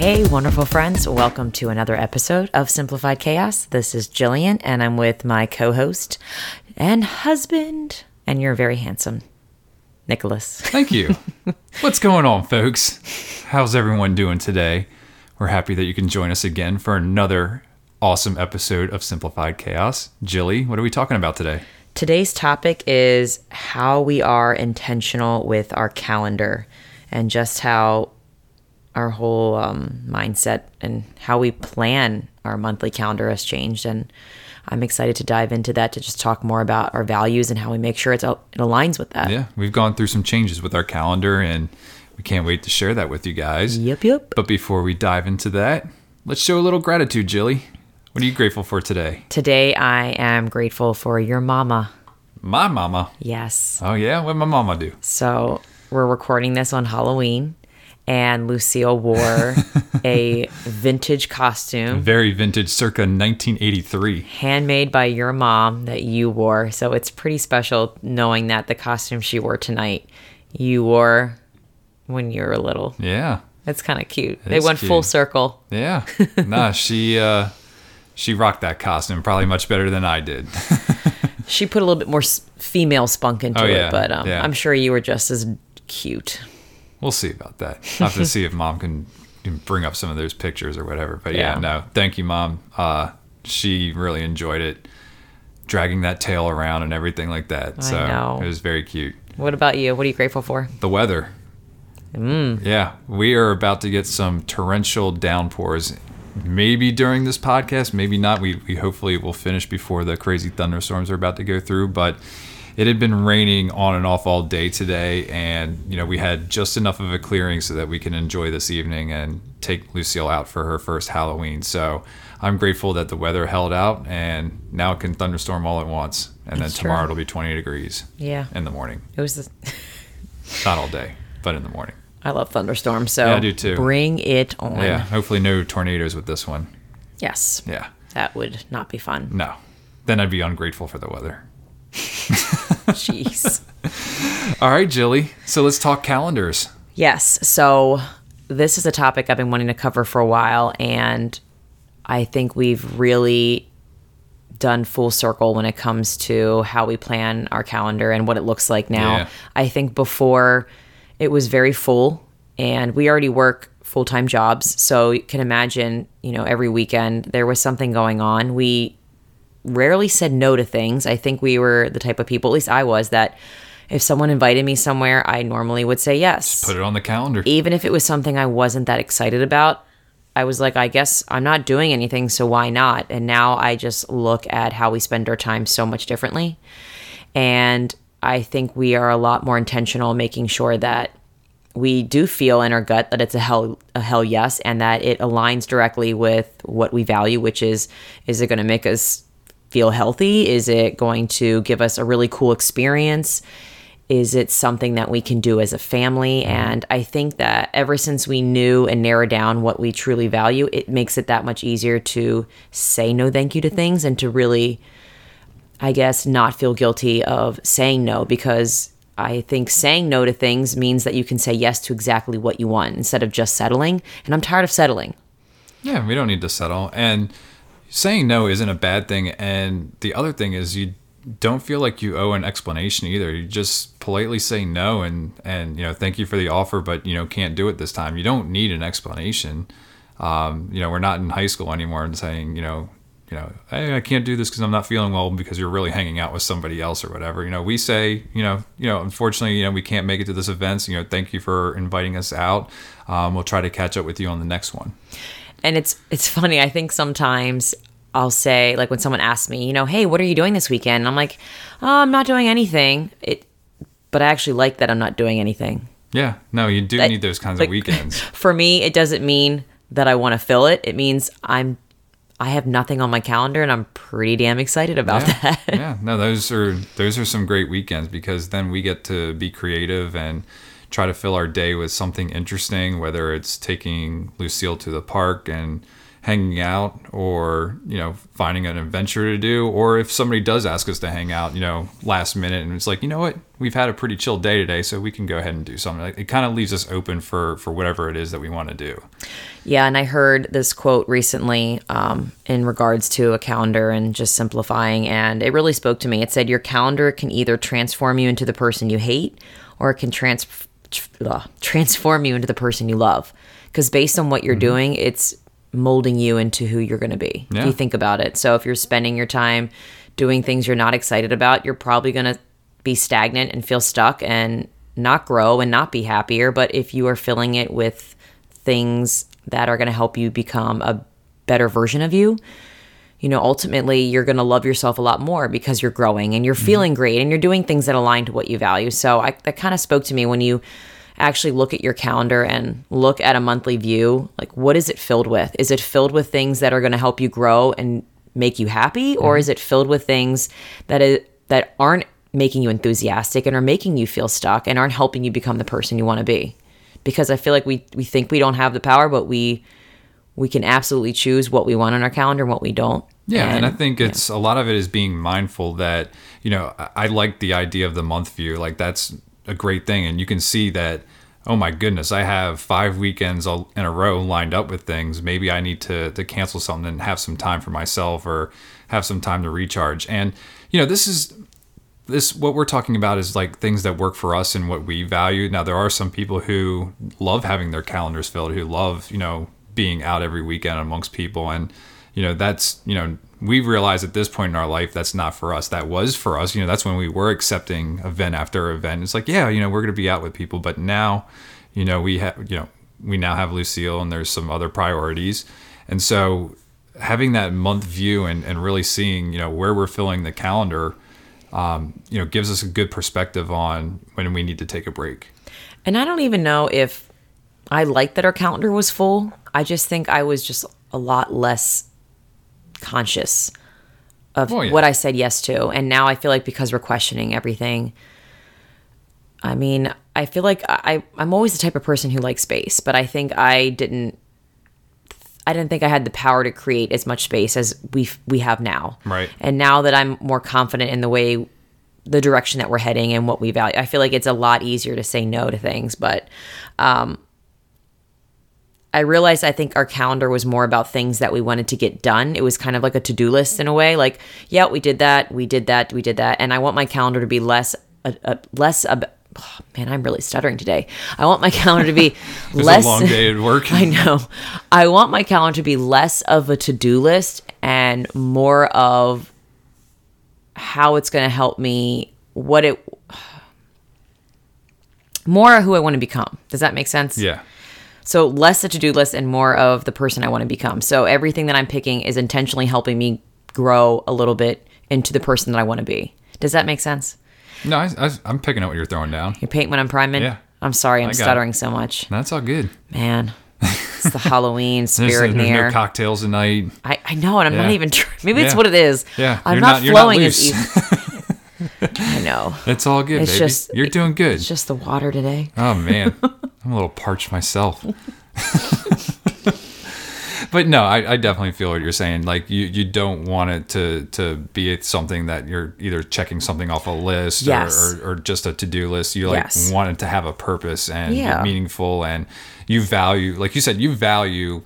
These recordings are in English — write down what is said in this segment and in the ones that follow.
Hey, wonderful friends. Welcome to another episode of Simplified Chaos. This is Jillian, and I'm with my co host and husband, and you're very handsome, Nicholas. Thank you. What's going on, folks? How's everyone doing today? We're happy that you can join us again for another awesome episode of Simplified Chaos. Jilly, what are we talking about today? Today's topic is how we are intentional with our calendar and just how our whole um, mindset and how we plan our monthly calendar has changed. And I'm excited to dive into that to just talk more about our values and how we make sure it's, it aligns with that. Yeah, we've gone through some changes with our calendar and we can't wait to share that with you guys. Yep, yep. But before we dive into that, let's show a little gratitude, Jilly. What are you grateful for today? Today, I am grateful for your mama. My mama. Yes. Oh, yeah? What my mama do? So we're recording this on Halloween, and Lucille wore a vintage costume Very vintage, circa 1983. handmade by your mom that you wore. So it's pretty special knowing that the costume she wore tonight, you wore when you were little. Yeah. It's kind of cute. It they went full circle. Yeah. nah, she uh she rocked that costume probably much better than I did. She put a little bit more female spunk into Oh, yeah. it, but um, Yeah. I'm sure you were just as cute. We'll see about that. I'll have to see if mom can, can bring up some of those pictures or whatever. But yeah, Yeah. no. Thank you, mom. Uh she really enjoyed it. Dragging that tail around and everything like that. I so know. it was very cute. What about you? What are you grateful for? The weather. Mm. Yeah, we are about to get some torrential downpours. Maybe during this podcast, maybe not. We, we hopefully will finish before the crazy thunderstorms are about to go through. But it had been raining on and off all day today, and you know we had just enough of a clearing so that we can enjoy this evening and take Lucille out for her first Halloween. So I'm grateful that the weather held out, and now it can thunderstorm all at once, and then That's true. tomorrow it'll be 20 degrees Yeah. in the morning. It was. The, Not all day, but in the morning. I love thunderstorms, so Yeah, I do too. bring it on. Yeah, hopefully no tornadoes with this one. Yes. Yeah, That would not be fun. no. Then I'd be ungrateful for the weather. Jeez. All right, Jilly. So let's talk calendars. yes. So this is a topic I've been wanting to cover for a while, and I think we've really done full circle when it comes to how we plan our calendar and what it looks like now. Yeah. I think before it was very full, and we already work full time jobs. So you can imagine, you know, every weekend there was something going on. We rarely said no to things. I think we were the type of people, at least I was, that if someone invited me somewhere, I normally would say yes. Put it on the calendar. Even if it was something I wasn't that excited about, I was like, I guess I'm not doing anything, so why not? And now I just look at how we spend our time so much differently. And I think we are a lot more intentional making sure that we do feel in our gut that it's a hell a hell yes and that it aligns directly with what we value which is is it going to make us feel healthy is it going to give us a really cool experience is it something that we can do as a family mm-hmm. and i think that ever since we knew and narrowed down what we truly value it makes it that much easier to say no thank you to things and to really I guess, not feel guilty of saying no because I think saying no to things means that you can say yes to exactly what you want instead of just settling. And I'm tired of settling. Yeah, we don't need to settle. And saying no isn't a bad thing. And the other thing is you don't feel like you owe an explanation either. You just politely say no and and you know thank you for the offer, but you know can't do it this time. You don't need an explanation. Um, you know we're not in high school anymore and saying you know you know hey, I can't do this because I'm not feeling well because you're really hanging out with somebody else or whatever. You know we say you know you know unfortunately you know we can't make it to this event. So, you know thank you for inviting us out. Um, we'll try to catch up with you on the next one. And it's it's funny. I think sometimes I'll say like when someone asks me, you know, hey, what are you doing this weekend? And I'm like, oh, I'm not doing anything. It, but I actually like that I'm not doing anything. Yeah, no, you do need those kinds like- of weekends. For me, it doesn't mean that I want to fill it. It means I'm I have nothing on my calendar and I'm pretty damn excited about yeah. that. yeah, no, those are those are some great weekends because then we get to be creative and try to fill our day with something interesting, whether it's taking Lucille to the park and hanging out or you know finding an adventure to do. Or if somebody does ask us to hang out you know last minute and it's like you know what? We've had a pretty chill day today so we can go ahead and do something. Like it kind of leaves us open for for whatever it is that we want to do. Yeah, and I heard this quote recently um, in regards to a calendar and just simplifying, and it really spoke to me. It said, Your calendar can either transform you into the person you hate or it can trans- transform you into the person you love. Because based on what you're doing, it's molding you into who you're going to be. If you think about it. So if you're spending your time doing things you're not excited about, you're probably going to be stagnant and feel stuck and not grow and not be happier. But if you are filling it with things that are going to help you become a better version of you, you know, ultimately you're going to love yourself a lot more because you're growing and you're mm-hmm. feeling great and you're doing things that align to what you value. So I, that kind of spoke to me when you actually look at your calendar and look at a monthly view. Like, what is it filled with? Is it filled with things that are going to help you grow and make you happy, or mm-hmm. is it filled with things that is, that aren't making you enthusiastic and are making you feel stuck and aren't helping you become the person you want to be? Because I feel like we we think we don't have the power, but we we can absolutely choose what we want on our calendar and what we don't. Yeah, and, I think it's a lot of it is being mindful that you know I, I like the idea of the month view. Like that's a great thing, and you can see that. Oh my goodness, I have five weekends in a row lined up with things. Maybe I need to to cancel something and have some time for myself or have some time to recharge. And you know, this is this what we're talking about is like things that work for us and what we value. Now there are some people who love having their calendars filled, who love, you know, being out every weekend amongst people and you know, that's, you know, we realize at this point in our life that's not for us. That was for us. You know, that's when we were accepting event after event. It's like, yeah, you know, we're going to be out with people, but now, you know, we have, you know, we now have Lucille and there's some other priorities. And so having that month view and, and really seeing, you know, where we're filling the calendar, um, you know, gives us a good perspective on when we need to take a break. And I don't even know if I liked that our calendar was full. I just think I was just a lot less conscious of Oh, yeah. what I said yes to. And now I feel like because we're questioning everything, I mean, I feel like I, I'm always the type of person who likes space, but I think I didn't. I didn't think I had the power to create as much space as we we have now. Right. And now that I'm more confident in the way the direction that we're heading and what we value. I feel like it's a lot easier to say no to things, but um, I realized I think our calendar was more about things that we wanted to get done. It was kind of like a to do list in a way. Like, yeah, we did that, we did that, we did that, and I want my calendar to be less, uh, uh, less. Oh, man, I'm really stuttering today. I want my calendar to be less. a long day at work. I know. I want my calendar to be less of a to do list and more of how it's going to help me, what it, more who I want to become. Does that make sense? Yeah. So less a to do list and more of the person I want to become. So everything that I'm picking is intentionally helping me grow a little bit into the person that I want to be. Does that make sense? No, I, I, I'm picking up what you're throwing down. You're paint when I'm priming? Yeah. I'm sorry, I'm got it. stuttering so much. That's all good. Man, it's the Halloween There's, spirit in there's the no cocktails tonight. I, I know, and I'm not even. Tr- maybe it's Yeah. what it is. Yeah, I'm not, not- flowing as easy. I know. It's all good, It's baby. just- you're doing good. It's just the water today. Oh man, I'm a little parched myself. but no, I, I definitely feel what you're saying. Like you, you don't want it to to be something that you're either checking something off a list Yes. or, or, or just a to do list. You like Yes. want it to have a purpose and Yeah. meaningful, and you value, like you said, you value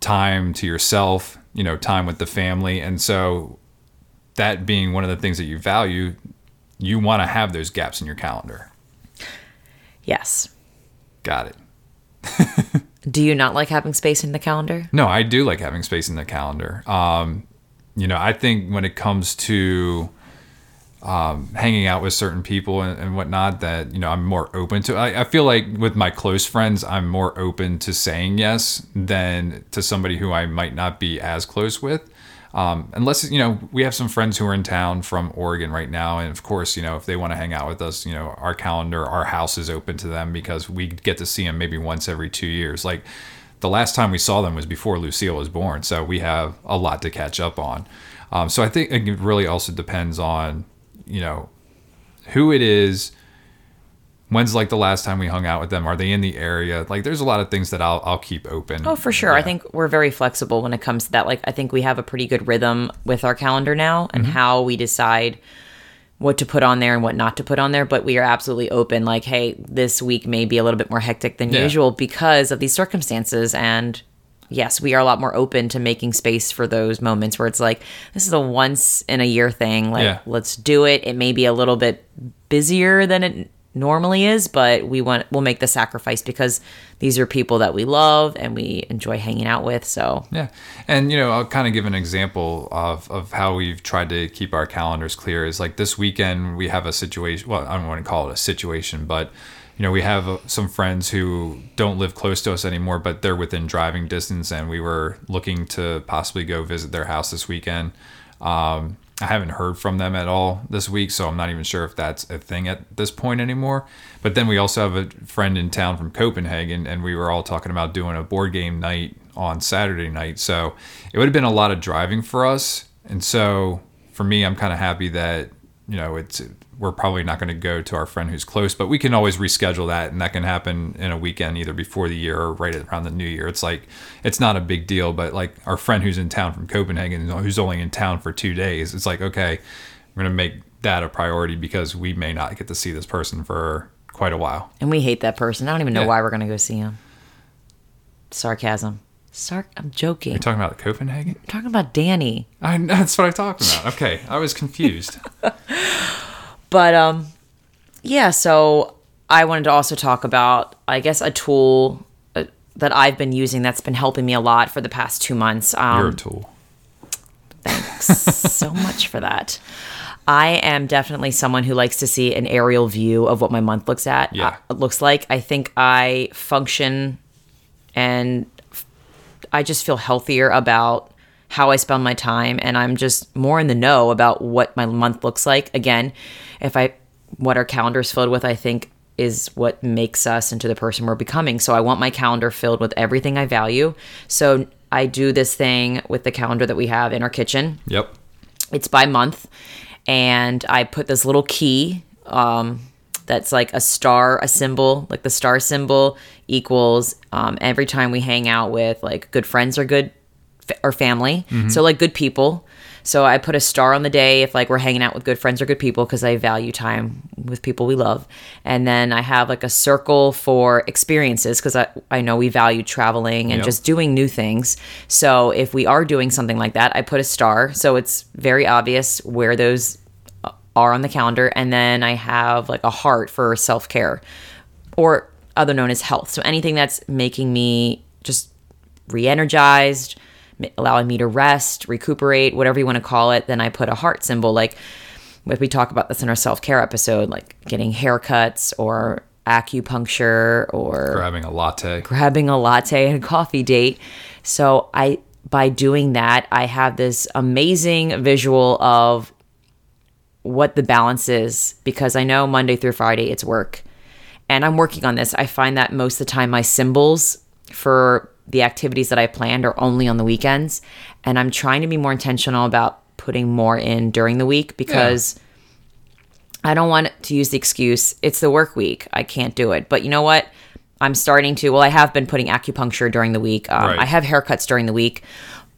time to yourself. You know, time with the family, and so that being one of the things that you value, you want to have those gaps in your calendar. Yes. Got it. Do you not like having space in the calendar? No, I do like having space in the calendar. Um, you know, I think when it comes to um, hanging out with certain people and, and whatnot, that you know, I'm more open to. I, I feel like with my close friends, I'm more open to saying yes than to somebody who I might not be as close with. Um, unless you know, we have some friends who are in town from Oregon right now, and of course, you know, if they want to hang out with us, you know, our calendar, our house is open to them because we get to see them maybe once every two years. Like the last time we saw them was before Lucille was born, so we have a lot to catch up on. Um, so I think it really also depends on you know who it is. When's like the last time we hung out with them? Are they in the area? Like, there's a lot of things that I'll I'll keep open. Oh, for sure. I think we're very flexible when it comes to that. Like, I think we have a pretty good rhythm with our calendar now and Mm-hmm. how we decide what to put on there and what not to put on there. But we are absolutely open. Like, hey, this week may be a little bit more hectic than Yeah. usual because of these circumstances. And yes, we are a lot more open to making space for those moments where it's like, this is a once in a year thing. Like, Yeah. let's do it. It may be a little bit busier than it normally is, but we want we'll make the sacrifice because these are people that we love and we enjoy hanging out with. So Yeah. And, you know, I'll kind of give an example of, of how we've tried to keep our calendars clear is like this weekend we have a situation. Well, I don't want to call it a situation, but, you know, we have uh, some friends who don't live close to us anymore, but they're within driving distance. And we were looking to possibly go visit their house this weekend. Um, I haven't heard from them at all this week, so I'm not even sure if that's a thing at this point anymore. But then we also have a friend in town from Copenhagen, and we were all talking about doing a board game night on Saturday night. So it would have been a lot of driving for us. And so for me, I'm kind of happy that you know it's we're probably not going to go to our friend who's close, but we can always reschedule that, and that can happen in a weekend either before the year or right around the new year. It's like it's not a big deal, but like our friend who's in town from Copenhagen, who's only in town for two days, it's like okay, we're going to make that a priority because we may not get to see this person for quite a while. and we hate that person. I don't even know Yeah. why we're gonna go see him. Sarcasm. Sarc. I'm joking. You're talking about Copenhagen? I'm talking about Danny. I that's what I talked about. Okay, I was confused. But um, yeah. So I wanted to also talk about, I guess, a tool uh, that I've been using that's been helping me a lot for the past two months. Um, You're a tool. Thanks so much for that. I am definitely someone who likes to see an aerial view of what my month looks at. Yeah. uh, looks like. I think I function and I just feel healthier about how I spend my time and I'm just more in the know about what my month looks like. Again, if I what our calendar is filled with, I think is what makes us into the person we're becoming. So I want my calendar filled with everything I value. So I do this thing with the calendar that we have in our kitchen Yep. it's by month and i put this little key um, that's like a star a symbol like the star symbol equals um, every time we hang out with like good friends or good f- or family so like good people so i put a star on the day if like we're hanging out with good friends or good people because i value time with people we love and then i have like a circle for experiences because I, I know we value traveling and Yep. just doing new things. So if we are doing something like that, I put a star. So it's very obvious where those are on the calendar. And then I have like a heart for self care or other known as health. So anything that's making me just re energized, allowing me to rest, recuperate, whatever you want to call it, then I put a heart symbol. Like if we talk about this in our self care episode, like getting haircuts or acupuncture or Grabbing a latte. grabbing a latte and a coffee date. So I by doing that, I have this amazing visual of what the balance is because I know Monday through Friday it's work. And I'm working on this. I find that most of the time my symbols for the activities that I planned are only on the weekends. And I'm trying to be more intentional about putting more in during the week because I don't want to use the excuse, it's the work week. I can't do it. But you know what? I'm starting to, well, I have been putting acupuncture during the week. Um, Right. I have haircuts during the week.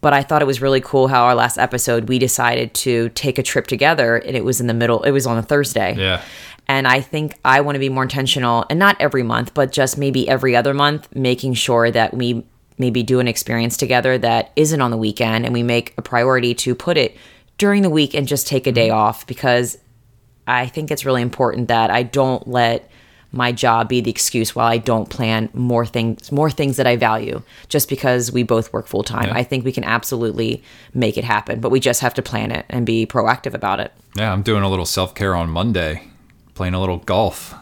But I thought it was really cool how our last episode, we decided to take a trip together and it was in the middle, it was on a Thursday. Yeah. And I think I want to be more intentional and not every month, but just maybe every other month, making sure that we maybe do an experience together that isn't on the weekend and we make a priority to put it during the week and just take a day mm-hmm. off because I think it's really important that I don't let my job be the excuse while I don't plan more things more things that I value just because we both work full time. Yeah. I think we can absolutely make it happen, but we just have to plan it and be proactive about it. Yeah, I'm doing a little self care on Monday, playing a little golf.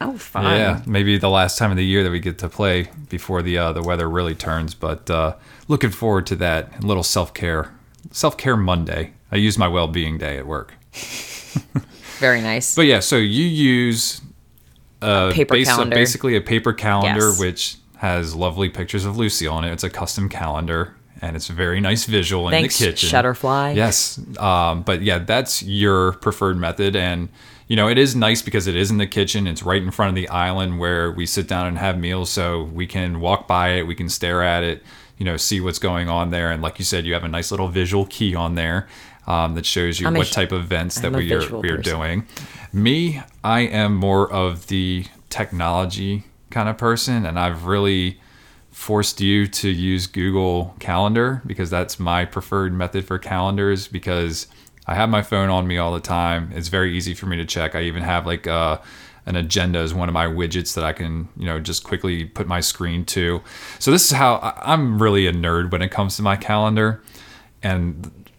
Oh, fun. Yeah, maybe the last time of the year that we get to play before the uh, the weather really turns. But uh, looking forward to that little self care self care Monday. I use my well being day at work. Very nice. But yeah, so you use uh, paper calendar. basically a paper calendar, Yes. which has lovely pictures of Lucy on it. It's a custom calendar and it's a very nice visual Thanks, in the kitchen. Shutterfly. Yes. Um, but yeah, that's your preferred method. And, you know, it is nice because it is in the kitchen. It's right in front of the island where we sit down and have meals. So we can walk by it, we can stare at it, you know, see what's going on there. And like you said, you have a nice little visual key on there um, that shows you I'm what type of events that I'm a we are, we are person. doing. Me, I am more of the technology kind of person. And I've really forced you to use Google Calendar because that's my preferred method for calendars because I have my phone on me all the time. It's very easy for me to check. I even have like uh, an agenda as one of my widgets that I can, you know, just quickly put my screen to. So this is how I'm really a nerd when it comes to my calendar. And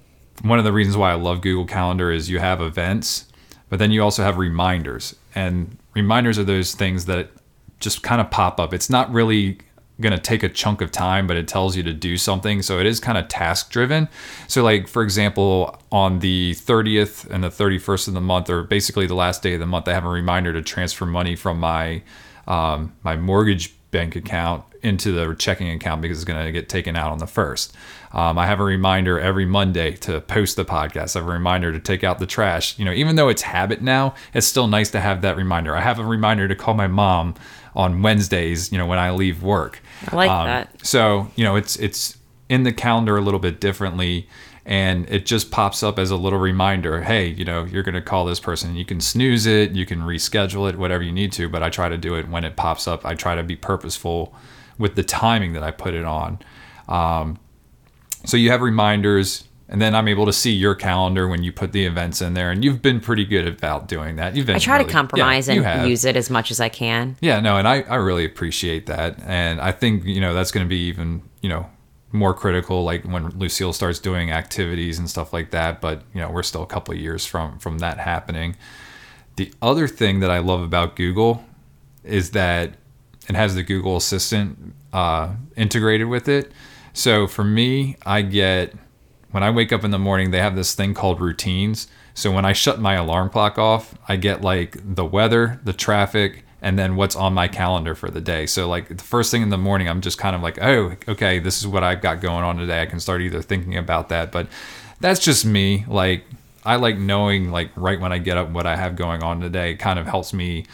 one of the reasons why I love Google Calendar is you have events, but then you also have reminders. And reminders are those things that just kind of pop up. It's not really going to take a chunk of time, but it tells you to do something. So it is kind of task driven. So, like, for example, on the 30th and the 31st of the month, or basically the last day of the month, I have a reminder to transfer money from my um, my mortgage bank account into the checking account because it's going to get taken out on the first. Um, I have a reminder every Monday to post the podcast. I have a reminder to take out the trash. You know, even though it's habit now, it's still nice to have that reminder. I have a reminder to call my mom on Wednesdays. You know, when I leave work. I like Um, that. So you know, it's it's in the calendar a little bit differently, and it just pops up as a little reminder. Hey, you know, you're going to call this person. You can snooze it, you can reschedule it, whatever you need to. But I try to do it when it pops up. I try to be purposeful with the timing that I put it on. Um, so you have reminders. And then I'm able to see your calendar when you put the events in there, and you've been pretty good about doing that. You've been I try really- to compromise yeah, and use it as much as I can. Yeah, no, and I, I really appreciate that. And I think, you know, that's going to be even, you know, more critical like when Lucille starts doing activities and stuff like that, but you know, we're still a couple of years from from that happening. The other thing that I love about Google is that it has the Google Assistant uh, integrated with it. So for me, I get when I wake up in the morning, they have this thing called routines. So when I shut my alarm clock off, I get like the weather, the traffic, and then what's on my calendar for the day. So like the first thing in the morning, I'm just kind of like, oh, okay, this is what I've got going on today. I can start either thinking about that, but that's just me. Like I like knowing like right when I get up what I have going on today. It kind of helps me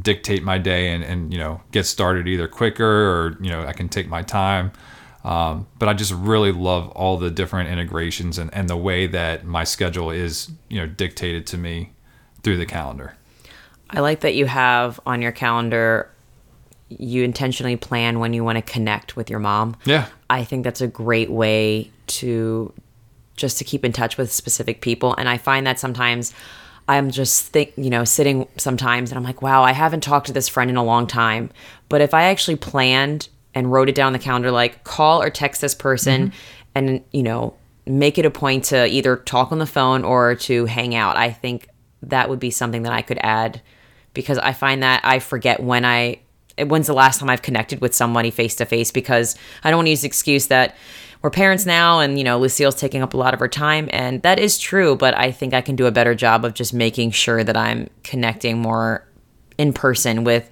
dictate my day and, and you know get started either quicker or you know I can take my time. Um, but I just really love all the different integrations and, and the way that my schedule is you know dictated to me through the calendar. I like that you have on your calendar you intentionally plan when you want to connect with your mom. Yeah. I think that's a great way to just to keep in touch with specific people and I find that sometimes I'm just think, you know, sitting sometimes and I'm like, "Wow, I haven't talked to this friend in a long time." But if I actually planned and wrote it down on the calendar like call or text this person mm-hmm. and, you know, make it a point to either talk on the phone or to hang out, I think that would be something that I could add because I find that I forget when I when's the last time I've connected with somebody face to face because I don't want to use the excuse that we're parents now and you know Lucille's taking up a lot of her time and that is true but I think I can do a better job of just making sure that I'm connecting more in person with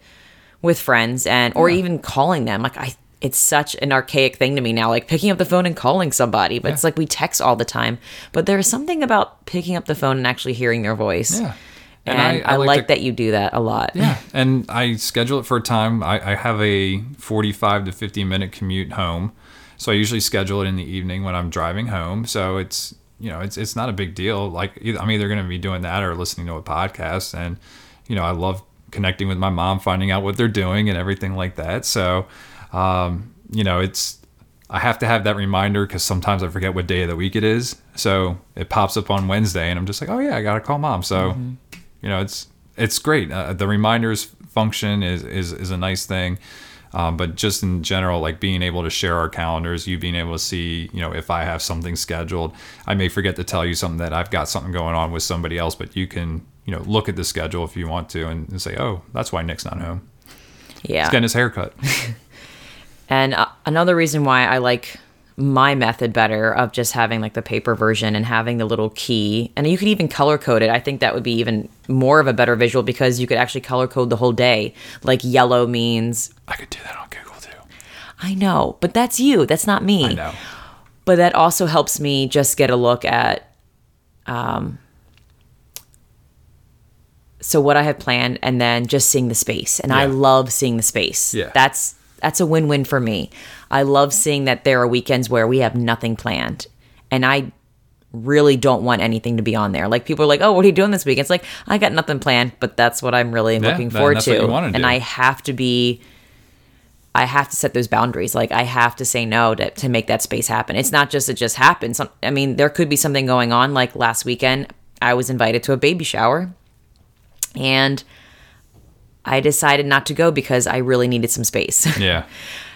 with friends and or even calling them. Like I it's such an archaic thing to me now like picking up the phone and calling somebody but it's like we text all the time. But there's something about picking up the phone and actually hearing their voice. Yeah. and, I, like, to- that you do that a lot. Yeah, and I schedule it for a time. I, I have a 45 to 50 minute commute home, so I usually schedule it in the evening when I'm driving home. So it's you know it's it's not a big deal. Like I'm either going to be doing that or listening to a podcast, and you know I love connecting with my mom, finding out what they're doing and everything like that. So um, you know it's I have to have that reminder because sometimes I forget what day of the week it is. So it pops up on Wednesday, and I'm just like, oh yeah, I gotta call mom. So you know, it's it's great. Uh, the reminders function is is is a nice thing. Um, but just in general, like being able to share our calendars, you being able to see, you know, if I have something scheduled, I may forget to tell you something that I've got something going on with somebody else, but you can, you know, look at the schedule if you want to and, and say, oh, that's why Nick's not home. yeah He's getting his haircut. And uh, another reason why I like my method better of just having like the paper version and having the little key, and you could even color code it. I think that would be even more of a better visual because you could actually color code the whole day. Like yellow means I could do that on Google too. I know, but that's you. That's not me. I know. But that also helps me just get a look at um so what I have planned and then just seeing the space. And I love seeing the space. Yeah. That's that's a win-win for me. I love seeing that there are weekends where we have nothing planned. And I really don't want anything to be on there. Like people are like, "Oh, what are you doing this week?" It's like, "I got nothing planned, but that's what I'm really Yeah, looking forward to." and do. I have to be I have to set those boundaries. Like I have to say no to, to make that space happen. It's not just it just happens. I mean, there could be something going on. Like last weekend, I was invited to a baby shower, and I decided not to go because I really needed some space. Yeah.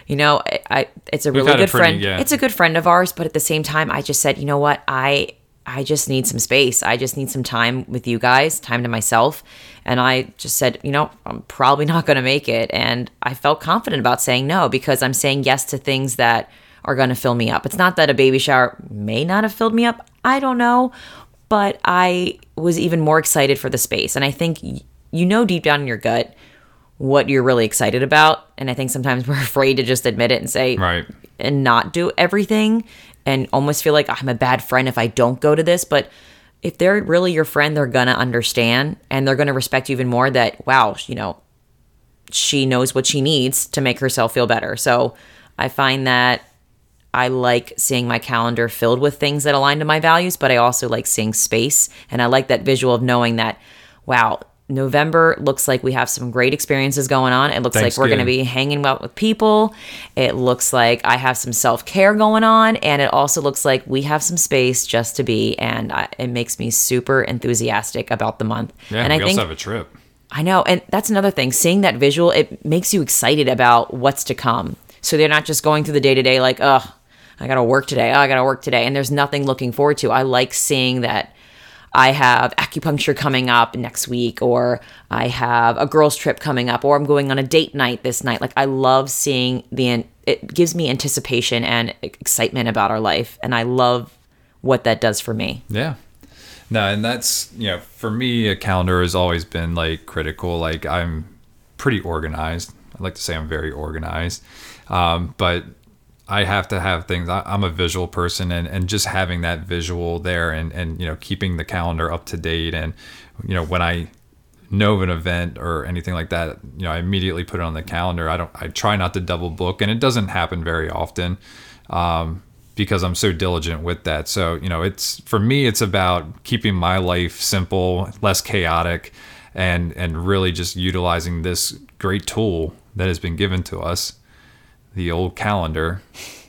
You know, I, I it's a really had a good pretty- friend. yeah. It's a good friend of ours, but at the same time, I just said, you know what, I I just need some space. I just need some time with you guys, time to myself. And I just said, you know, I'm probably not going to make it. And I felt confident about saying no because I'm saying yes to things that are going to fill me up. It's not that a baby shower may not have filled me up. I don't know. But I was even more excited for the space. And I think you know deep down in your gut what you're really excited about. And I think sometimes we're afraid to just admit it and say, Right. and not do everything and almost feel like oh, I'm a bad friend if I don't go to this. But if they're really your friend, they're gonna understand and they're gonna respect you even more that, wow, you know, she knows what she needs to make herself feel better. So I find that I like seeing my calendar filled with things that align to my values, but I also like seeing space. And I like that visual of knowing that, wow, November looks like we have some great experiences going on. It looks like we're going to be hanging out with people. It looks like I have some self care going on. And it also looks like we have some space just to be. And I, it makes me super enthusiastic about the month. Yeah. and we I think also have a trip. I know, and that's another thing. Seeing that visual, it makes you excited about what's to come. So they're not just going through the day to day like, oh, I gotta work today. Oh, I gotta work today, and there's nothing looking forward to. I like seeing that. I have acupuncture coming up next week, or I have a girls' trip coming up, or I'm going on a date night this night. Like I love seeing the. It gives me anticipation and excitement about our life, and I love what that does for me. Yeah. No, and that's, you know, for me, a calendar has always been like critical. Like, I'm pretty organized. I like to say I'm very organized. Um, but I have to have things. I, I'm a visual person, and, and just having that visual there and, and, you know, keeping the calendar up to date. And, you know, when I know of an event or anything like that, you know, I immediately put it on the calendar. I don't, I try not to double book, and it doesn't happen very often. Um, because I'm so diligent with that. So, you know, it's for me it's about keeping my life simple, less chaotic and and really just utilizing this great tool that has been given to us, the old calendar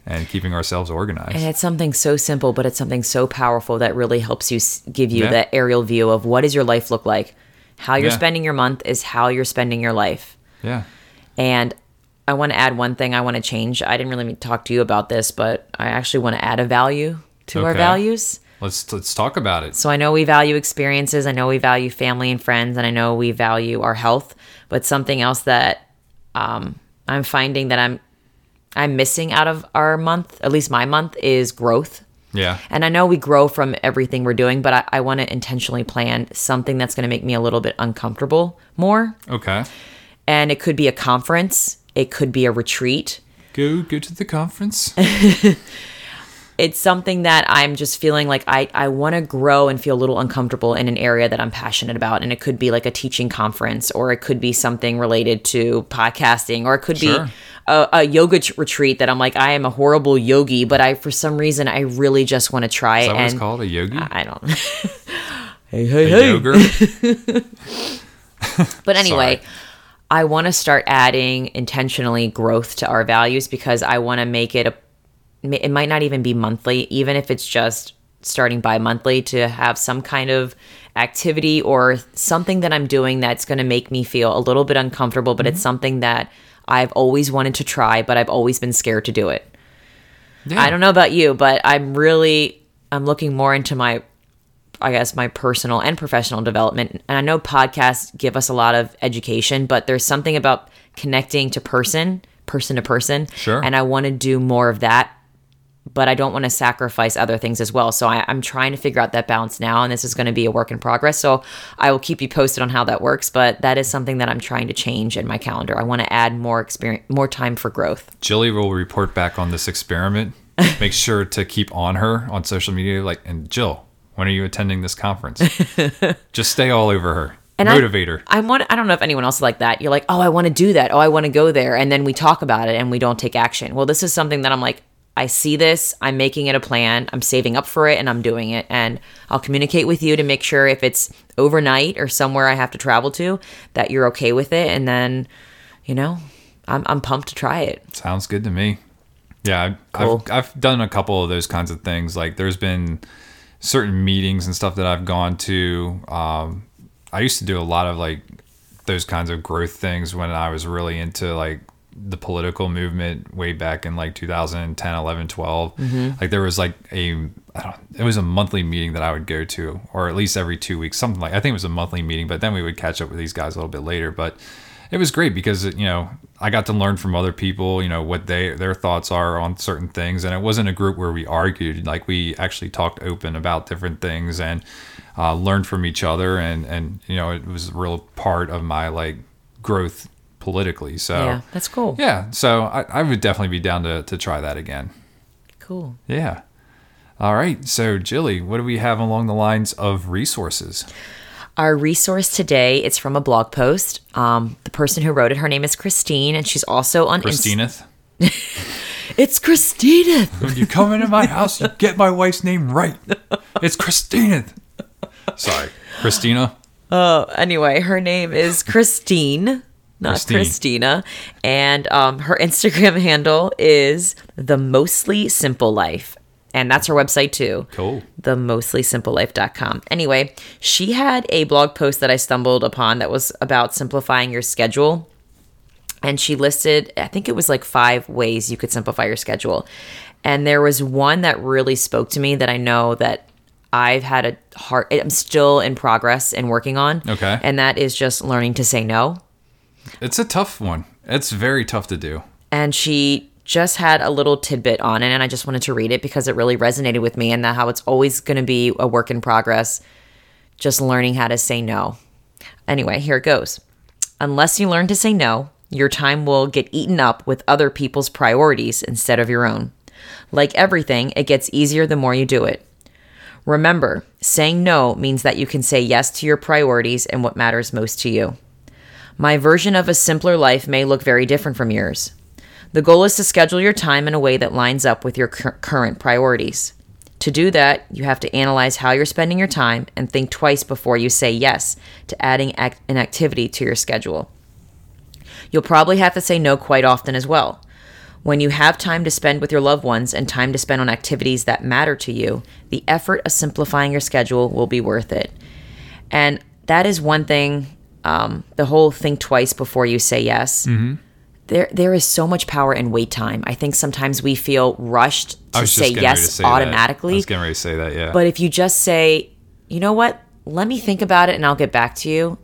and keeping ourselves organized. And it's something so simple, but it's something so powerful that really helps you give you Yeah. that aerial view of what does your life look like. How you're Yeah. spending your month is how you're spending your life. yeah. And I want to add one thing I want to change. I didn't really talk to you about this, but I actually want to add a value to our values. Let's let's talk about it. So I know we value experiences, I know we value family and friends, and I know we value our health. But something else that um, I'm finding that I'm I'm missing out of our month, at least my month, is growth. Yeah. And I know we grow from everything we're doing, but I, I want to intentionally plan something that's going to make me a little bit uncomfortable more. Okay. And it could be a conference, it could be a retreat. Go go to the conference. It's something that I'm just feeling like I, I want to grow and feel a little uncomfortable in an area that I'm passionate about. And it could be like a teaching conference, or it could be something related to podcasting, or it could Sure. be a, a yoga t- retreat that I'm like, I am a horrible yogi, but I, for some reason, I really just want to try Is it. it's called? A yogi? I don't. hey, hey, a yogurt? But anyway, Sorry. I want to start adding intentionally growth to our values because I want to make it a. It might not even be monthly, even if it's just starting bi monthly to have some kind of activity or something that I'm doing that's going to make me feel a little bit uncomfortable, but it's mm-hmm. something that I've always wanted to try, but I've always been scared to do it. Yeah. I don't know about you, but I'm really I'm looking more into my I guess my personal and professional development. And I know podcasts give us a lot of education, but there's something about connecting to person, person to person. Sure. And I want to do more of that but I don't want to sacrifice other things as well. So I, I'm trying to figure out that balance now, and this is going to be a work in progress. So I will keep you posted on how that works, but that is something that I'm trying to change in my calendar. I want to add more experience, more time for growth. Jilly will report back on this experiment. Make sure to keep on her on social media. Like, and Jill, when are you attending this conference? Just stay all over her. And Motivate I, her. I want. I don't know if anyone else is like that. You're like, oh, I want to do that. Oh, I want to go there, and then we talk about it and we don't take action. Well, this is something that I'm like, I see this. I'm making it a plan. I'm saving up for it, and I'm doing it. And I'll communicate with you to make sure if it's overnight or somewhere I have to travel to, that you're okay with it. And then, you know, I'm I'm pumped to try it. Sounds good to me. Yeah, I- Cool. I've I've done a couple of those kinds of things. Like there's been certain meetings and stuff that I've gone to. Um, I used to do a lot of like those kinds of growth things when I was really into like the political movement way back in like 2010 11 12 like there was like a i don't it was a monthly meeting that i would go to or at least every two weeks something like i think it was a monthly meeting but then we would catch up with these guys a little bit later. But it was great because you know I got to learn from other people, you know what they their thoughts are on certain things, and it wasn't a group where we argued. Like we actually talked open about different things and uh, learned from each other, and and you know it was a real part of my like growth politically. So Yeah, that's cool. yeah, so I, I would definitely be down to to try that again. Cool. Yeah. All right. So Jilly, what do we have along the lines of resources? Our resource today it's from a blog post. Um, the person who wrote it, her name is Christine, and she's also on Inst- it's Christina. When you come into my house, you get my wife's name right. It's Christina. Sorry, Christina. Oh anyway, her name is Christine, not Christine. Christina, and um, her Instagram handle is the Mostly Simple Life, and that's her website too. Cool. The mostlysimplelife.com. Anyway, she had a blog post that I stumbled upon that was about simplifying your schedule. And she listed, I think it was like five ways you could simplify your schedule. And there was one that really spoke to me that I know that I've had a hard, I'm still in progress and working on. Okay. And that is just learning to say no. It's a tough one. It's very tough to do. and she just had a little tidbit on it and i just wanted to read it because it really resonated with me and that how it's always going to be a work in progress just learning how to say no. Anyway here it goes. Unless you learn to say no your time will get eaten up with other people's priorities instead of your own. Like everything it gets easier the more you do it. Remember saying no means that you can say yes to your priorities and what matters most to you my version of a simpler life may look very different from yours. The goal is to schedule your time in a way that lines up with your cur- current priorities. To do that, you have to analyze how you're spending your time and think twice before you say yes to adding an activity to your schedule. You'll probably have to say no quite often as well. When you have time to spend with your loved ones and time to spend on activities that matter to you, the effort of simplifying your schedule will be worth it. And that is one thing. Um, the whole think twice before you say yes. There, there is so much power in wait time. I think sometimes we feel rushed to say just getting ready yes to say that. I automatically. was getting ready to say that. Yeah. But if you just say, you know what, let me think about it and I'll get back to you,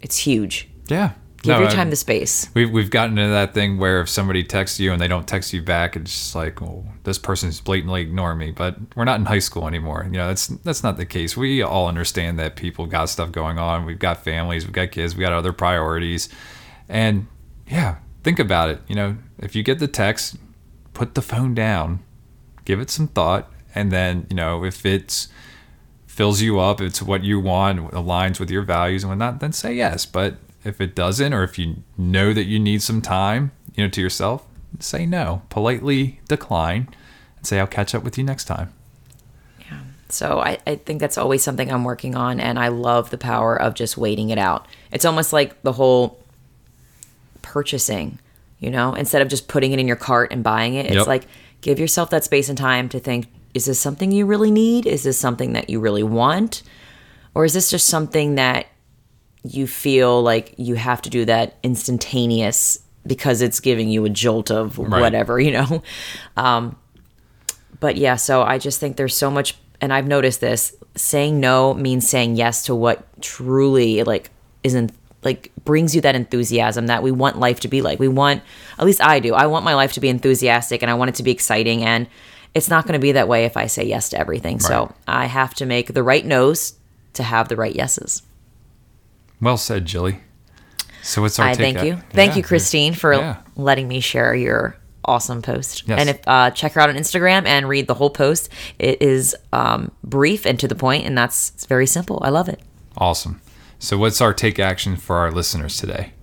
it's huge. yeah. Give No, your I- time the space. We've we've gotten into that thing where if somebody texts you and they don't text you back, it's just like, oh, this person's blatantly ignoring me. But we're not in high school anymore. You know, that's that's not the case. We all understand that people got stuff going on. We've got families, we've got kids, we got other priorities, and yeah, think about it. You know, if you get the text, put the phone down, give it some thought, and then you know if it's fills you up, it's what you want, aligns with your values and whatnot, then say yes. But if it doesn't, or if you know that you need some time, you know, to yourself, say no. Politely decline and say, I'll catch up with you next time. Yeah. So I, I think that's always something I'm working on, and I love the power of just waiting it out. It's almost like the whole purchasing, you know, instead of just putting it in your cart and buying it, it's Yep. like give yourself that space and time to think is this something you really need? Is this something that you really want? Or is this just something that you feel like you have to do that instantaneous because it's giving you a jolt of whatever, you know? Um, but yeah, so I just think there's so much, and I've noticed this saying no means saying yes to what truly like isn't like brings you that enthusiasm that we want life to be like. We want, at least I do, I want my life to be enthusiastic and I want it to be exciting. And it's not going to be that way if I say yes to everything. Right. So I have to make the right no's to have the right yeses. Well said, Jilly. So what's our I thank you. Thank Yeah. you, Christine, for Yeah. letting me share your awesome post. Yes. And if uh, check her out on Instagram and read the whole post. It is um, brief and to the point, and that's it's very simple. I love it. Awesome. So what's our take action for our listeners today?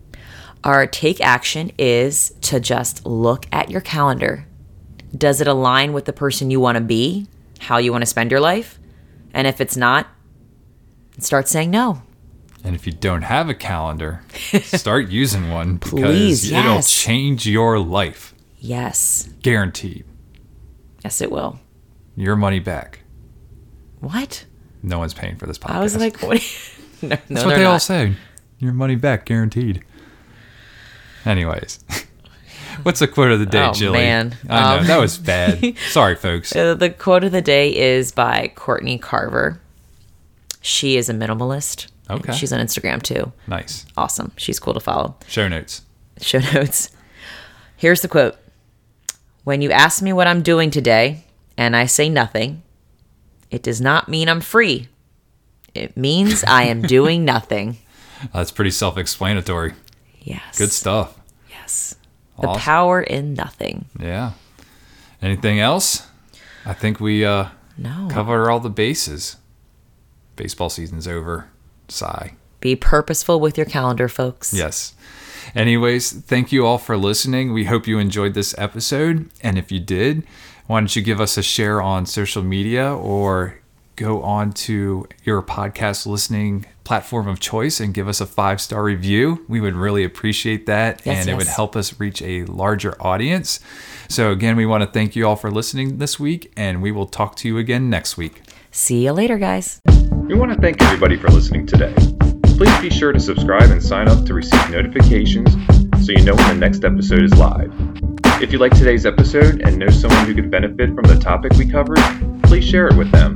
Our take action is to just look at your calendar. Does it align with the person you want to be, how you want to spend your life? And if it's not, start saying no. And if you don't have a calendar, start using one because Please, it'll change your life. Yes. Guaranteed. Yes, it will. Your money back. What? No one's paying for this podcast. I was like, what? no, no, That's what they all say. Your money back, guaranteed. Anyways, what's the quote of the day, Oh, Jilly? man. I know Um, that was bad. Sorry, folks. Uh, the quote of the day is by Courtney Carver. She is a minimalist. Okay. She's on Instagram too. Nice. Awesome. She's cool to follow. Show notes. Show notes. Here's the quote When you ask me what I'm doing today and I say nothing, it does not mean I'm free. It means I am doing nothing. That's pretty self-explanatory. Yes. Good stuff. Yes. The power in nothing. Yeah. Anything else? I think we uh, No. cover all the bases. Baseball season's over. Sigh. Be purposeful with your calendar, folks. Yes. Anyways, thank you all for listening. We hope you enjoyed this episode. And if you did, why don't you give us a share on social media or go on to your podcast listening platform of choice and give us a five star review? We would really appreciate that. Yes, and it would help us reach a larger audience. So, again, we want to thank you all for listening this week, and we will talk to you again next week. See you later, guys. We want to thank everybody for listening today. Please be sure to subscribe and sign up to receive notifications so you know when the next episode is live. If you like today's episode and know someone who could benefit from the topic we covered, please share it with them.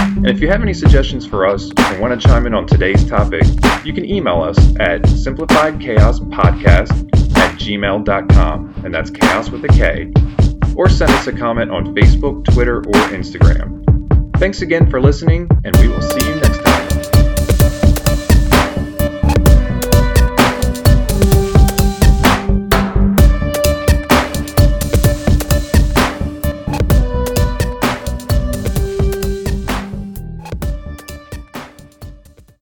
And if you have any suggestions for us or want to chime in on today's topic, you can email us at simplifiedchaospodcast at gmail.com, and that's chaos with a K, or send us a comment on Facebook, Twitter, or Instagram. Thanks again for listening, and we will see you next